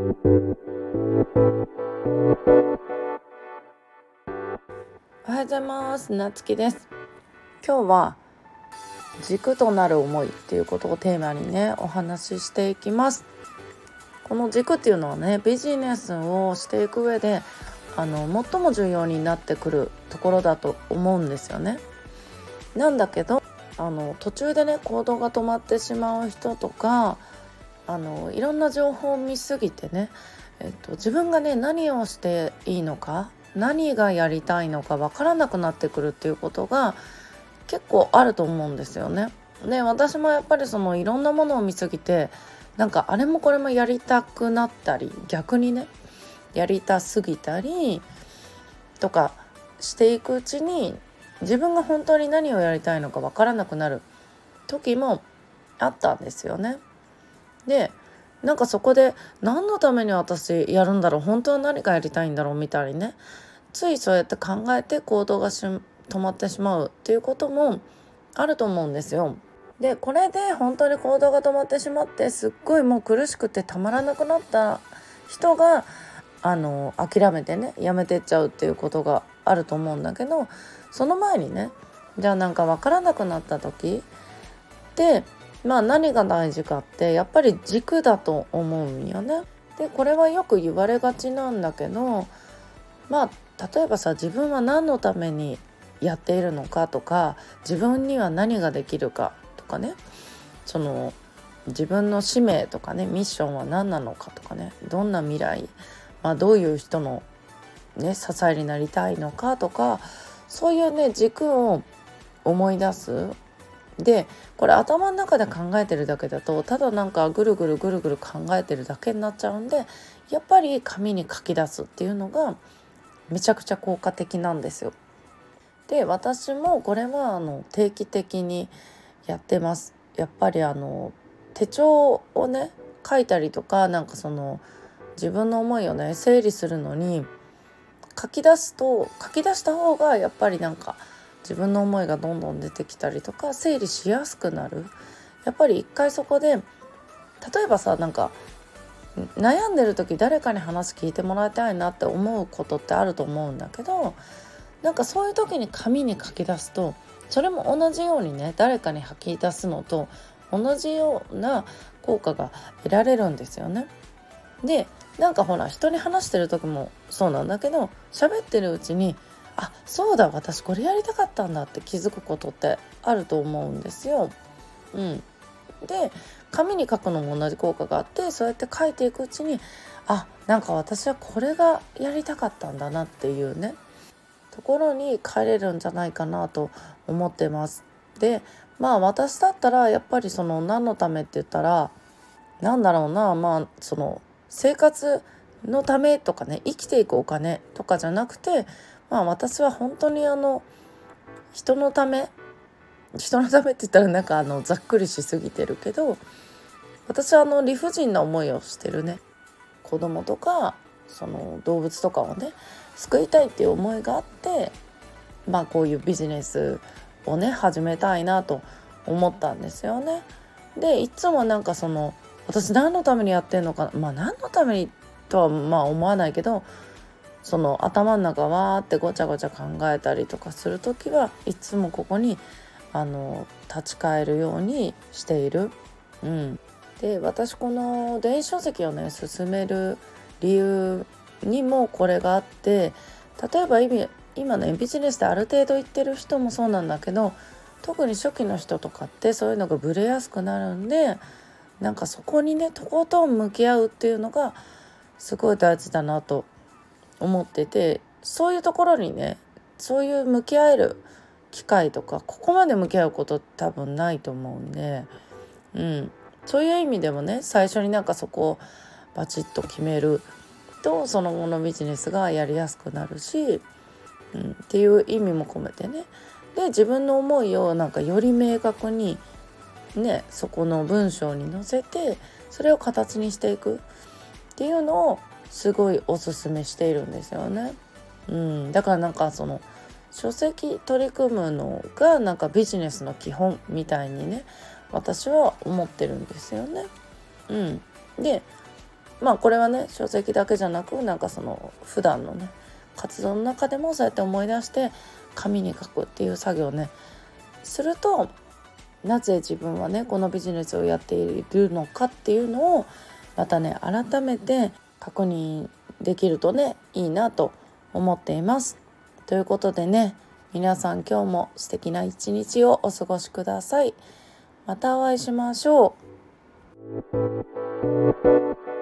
おはようございます。なつきです。今日は軸となる思いっていうことをテーマにねお話ししていきます。この軸っていうのはねビジネスをしていく上であの最も重要になってくるところだと思うんですよね。なんだけどあの途中でね行動が止まってしまう人とかあのいろんな情報を見すぎてね、えっと、自分がね何をしていいのか何がやりたいのか分からなくなってくるっていうことが結構あると思うんですよね。で私もやっぱりそのいろんなものを見すぎてなんかあれもこれもやりたくなったり逆にねやりたすぎたりとかしていくうちに自分が本当に何をやりたいのか分からなくなる時もあったんですよね。でなんかそこで何のために私やるんだろう本当は何かやりたいんだろうみたいにねついそうやって考えて行動が止まってしまうっていうこともあると思うんですよ。でこれで本当に行動が止まってしまってすっごいもう苦しくてたまらなくなった人があの諦めてねやめてっちゃうっていうことがあると思うんだけどその前にねじゃあなんか分からなくなった時でまあ何が大事かってやっぱり軸だと思うんよね。でこれはよく言われがちなんだけどまあ例えばさ自分は何のためにやっているのかとか自分には何ができるかとかねその自分の使命とかねミッションは何なのかとかねどんな未来、まあ、どういう人の、ね、支えになりたいのかとかそういうね軸を思い出すでこれ頭の中で考えてるだけだとただなんかぐるぐるぐるぐる考えてるだけになっちゃうんでやっぱり紙に書き出すっていうのがめちゃくちゃ効果的なんですよ。で私もこれはあの定期的にやってます。やっぱりあの手帳をね書いたりとかなんかその自分の思いをね整理するのに書き出すと書き出した方がやっぱりなんか自分の思いがどんどん出てきたりとか整理しやすくなるやっぱり一回そこで例えばさなんか悩んでる時誰かに話聞いてもらいたいなって思うことってあると思うんだけどなんかそういう時に紙に書き出すとそれも同じようにね誰かに吐き出すのと同じような効果が得られるんですよね。でなんかほら人に話してる時もそうなんだけど喋ってるうちにあそうだ私これやりたかったんだって気づくことってあると思うんですよ。うん、で紙に書くのも同じ効果があってそうやって書いていくうちにあなんか私はこれがやりたかったんだなっていうねところに帰れるんじゃないかなと思ってます。でまあ私だったらやっぱりその何のためって言ったら何だろうなまあその生活のためとかね生きていくお金とかじゃなくてまあ私は本当にあの人のため人のためって言ったらなんかあのざっくりしすぎてるけど私はあの理不尽な思いをしてるね子供とかその動物とかをね救いたいっていう思いがあってまあこういうビジネスをね始めたいなと思ったんですよね。でいつもなんかその私何のためにやってんのかまあ何のためにとはまあ思わないけどその頭の中わーってごちゃごちゃ考えたりとかする時はいつもここにあの立ち返るようにしている。うん、で私この電子書籍をね進める理由にもこれがあって例えば今ねビジネスである程度行ってる人もそうなんだけど特に初期の人とかってそういうのがブレやすくなるんでなんかそこにねとことん向き合うっていうのがすごい大事だなと思っててそういうところにねそういう向き合える機会とかここまで向き合うことって多分ないと思うんで、うん、そういう意味でもね最初になんかそこをバチッと決めるとその後のビジネスがやりやすくなるし、うん、っていう意味も込めてね。で自分の思いをなんかより明確にねそこの文章に載せてそれを形にしていくっていうのをすごいおすすめしているんですよね。うん、だからなんかその書籍取り組むのがなんかビジネスの基本みたいにね私は思ってるんですよね。うん、でまあこれはね書籍だけじゃなくなんかその普段のね活動の中でもそうやって思い出して紙に書くっていう作業ねするとなぜ自分はねこのビジネスをやっているのかっていうのをまたね改めて確認できるとねいいなと思っています。ということでね皆さん今日も素敵な一日をお過ごしください。またお会いしましょう。